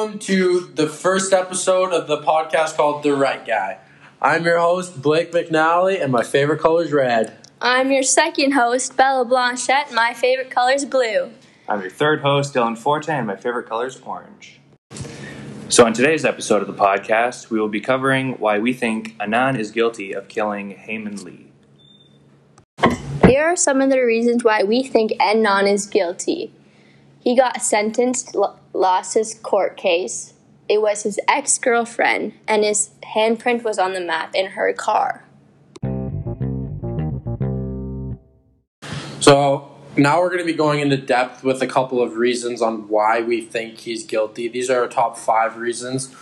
welcome to the first episode of the podcast called The Right Guy. I'm your host, Blake McNally, and my favorite color is red. I'm your second host, Bella Blanchette. and My favorite color is blue. I'm your third host, Dylan Forte, and my favorite color is orange. So, on today's episode of the podcast, we will be covering why we think Anand is guilty of killing Hae Min Lee. Here are some of the reasons why we think Adnan is guilty. He got sentenced, lo- lost his court case. It was his ex girlfriend, and his handprint was on the map in her car. So now we're going to be going into depth with a couple of reasons on why we think he's guilty. These are our top five reasons.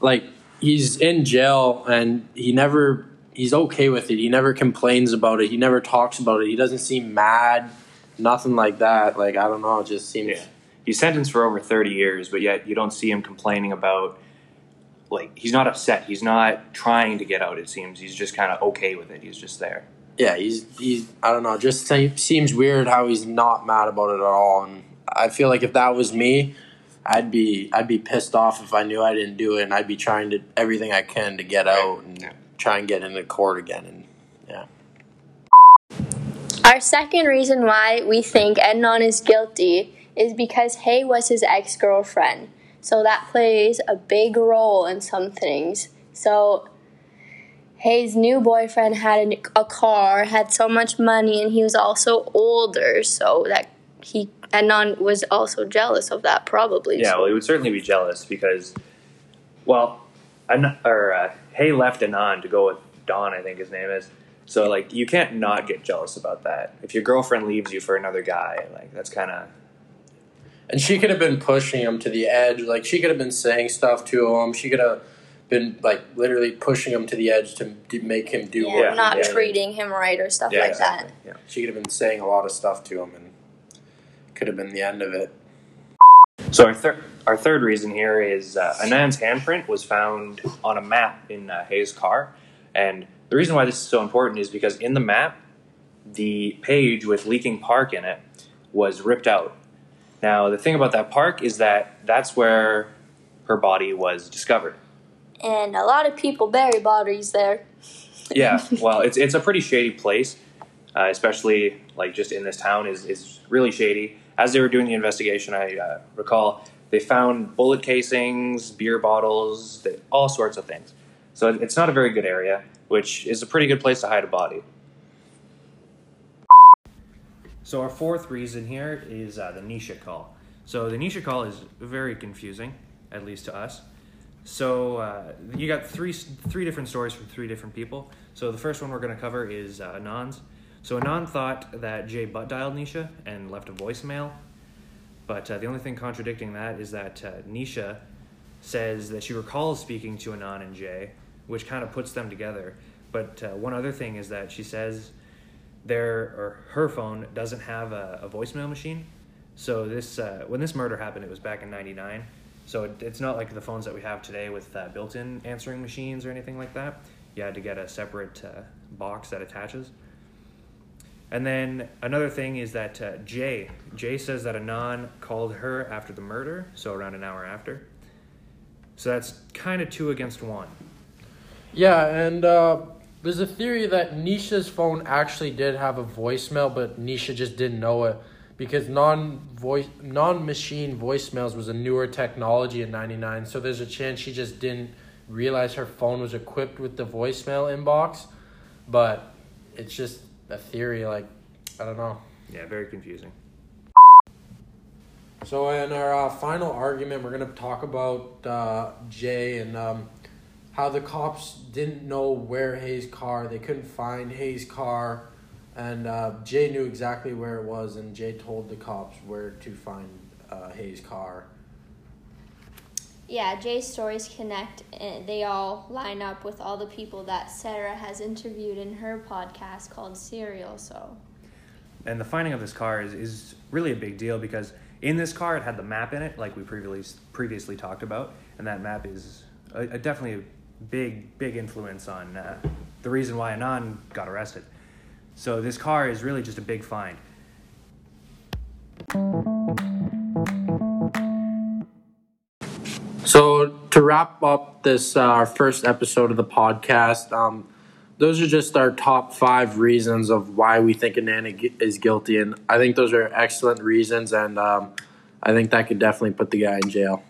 Like he's in jail and he never he's okay with it. He never complains about it. He never talks about it. He doesn't seem mad. Nothing like that. Like I don't know. It just seems. Yeah. He's sentenced for over 30 years, but yet you don't see him complaining about, like, he's not upset. He's not trying to get out, it seems. He's just kind of okay with it. He's just there. Yeah, he's he's. I don't know. Just seems weird how he's not mad about it at all. And I feel like if that was me, I'd be I'd be pissed off if I knew I didn't do it, and I'd be trying to everything I can to get out and Yeah. try and get into court again. And yeah. Our second reason why we think Adnan is guilty is because Hae was his ex girlfriend. So that plays a big role in some things. So Hae's new boyfriend had a, a car, had so much money, and he was also older. So that he Adnan was also jealous of that, probably. Yeah, well, he would certainly be jealous because, well, An- or uh, Hae left Anand to go with Don, I think his name is. So like, you can't not get jealous about that. If your girlfriend leaves you for another guy, like that's kind of And she could have been pushing him to the edge. Like she could have been saying stuff to him. She could have been like literally pushing him to the edge to, to make him do yeah, what not did. treating him right or stuff yeah, like exactly. that. Yeah. She could have been saying a lot of stuff to him, and could have been the end of it. So our third our third reason here is uh, Anand's handprint was found on a map in uh, Hae's car, and the reason why this is so important is because in the map, the page with Leakin Park in it was ripped out. Now the thing about that park is that that's where her body was discovered. And a lot of people bury bodies there. Yeah, well, it's it's a pretty shady place, uh, especially like just in this town is is really shady. As they were doing the investigation, I uh, recall they found bullet casings, beer bottles, all sorts of things. So it's not a very good area, which is a pretty good place to hide a body. So our fourth reason here is uh, the Nisha call. So the Nisha call is very confusing, at least to us. So uh, you got three three different stories from three different people. So the first one we're going to cover is uh, Anand's. So Anand thought that Jay butt dialed Nisha and left a voicemail, but uh, the only thing contradicting that is that uh, Nisha says that she recalls speaking to Anand and Jay, which kind of puts them together. But uh, one other thing is that she says their or her phone doesn't have a, a voicemail machine. So this uh, when this murder happened, it was back in '99. So it, it's not like the phones that we have today with uh, built-in answering machines or anything like that. You had to get a separate uh, box that attaches. And then another thing is that uh, Jay Jay says that Anon called her after the murder, so around an hour after. So that's kind of two against one. Yeah, and uh, there's a theory that Nisha's phone actually did have a voicemail, but Nisha just didn't know it because non voice non machine voicemails was a newer technology in '99. So there's a chance she just didn't realize her phone was equipped with the voicemail inbox. But it's just a theory. Like I don't know. Yeah, very confusing. So in our uh, final argument, we're gonna talk about uh, Jay and um, how the cops didn't know where Hae's car. They couldn't find Hae's car, and uh, Jay knew exactly where it was, and Jay told the cops where to find uh, Hae's car. Yeah, Jay's stories connect and they all line up with all the people that Sarah has interviewed in her podcast called Serial. So, And the finding of this car is, is really a big deal because in this car it had the map in it, like we previously previously talked about, and that map is a, a definitely a big big influence on uh, the reason why Anand got arrested. So this car is really just a big find. So to wrap up this uh, our first episode of the podcast, um, those are just our top five reasons of why we think Ananda is guilty, and I think those are excellent reasons, and um, I think that could definitely put the guy in jail.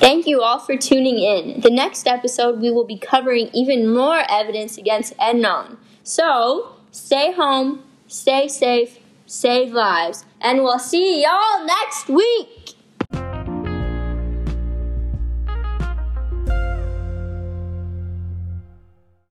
Thank you all for tuning in. The next episode, we will be covering even more evidence against Adnan. So, stay home, stay safe, save lives, and we'll see y'all next week.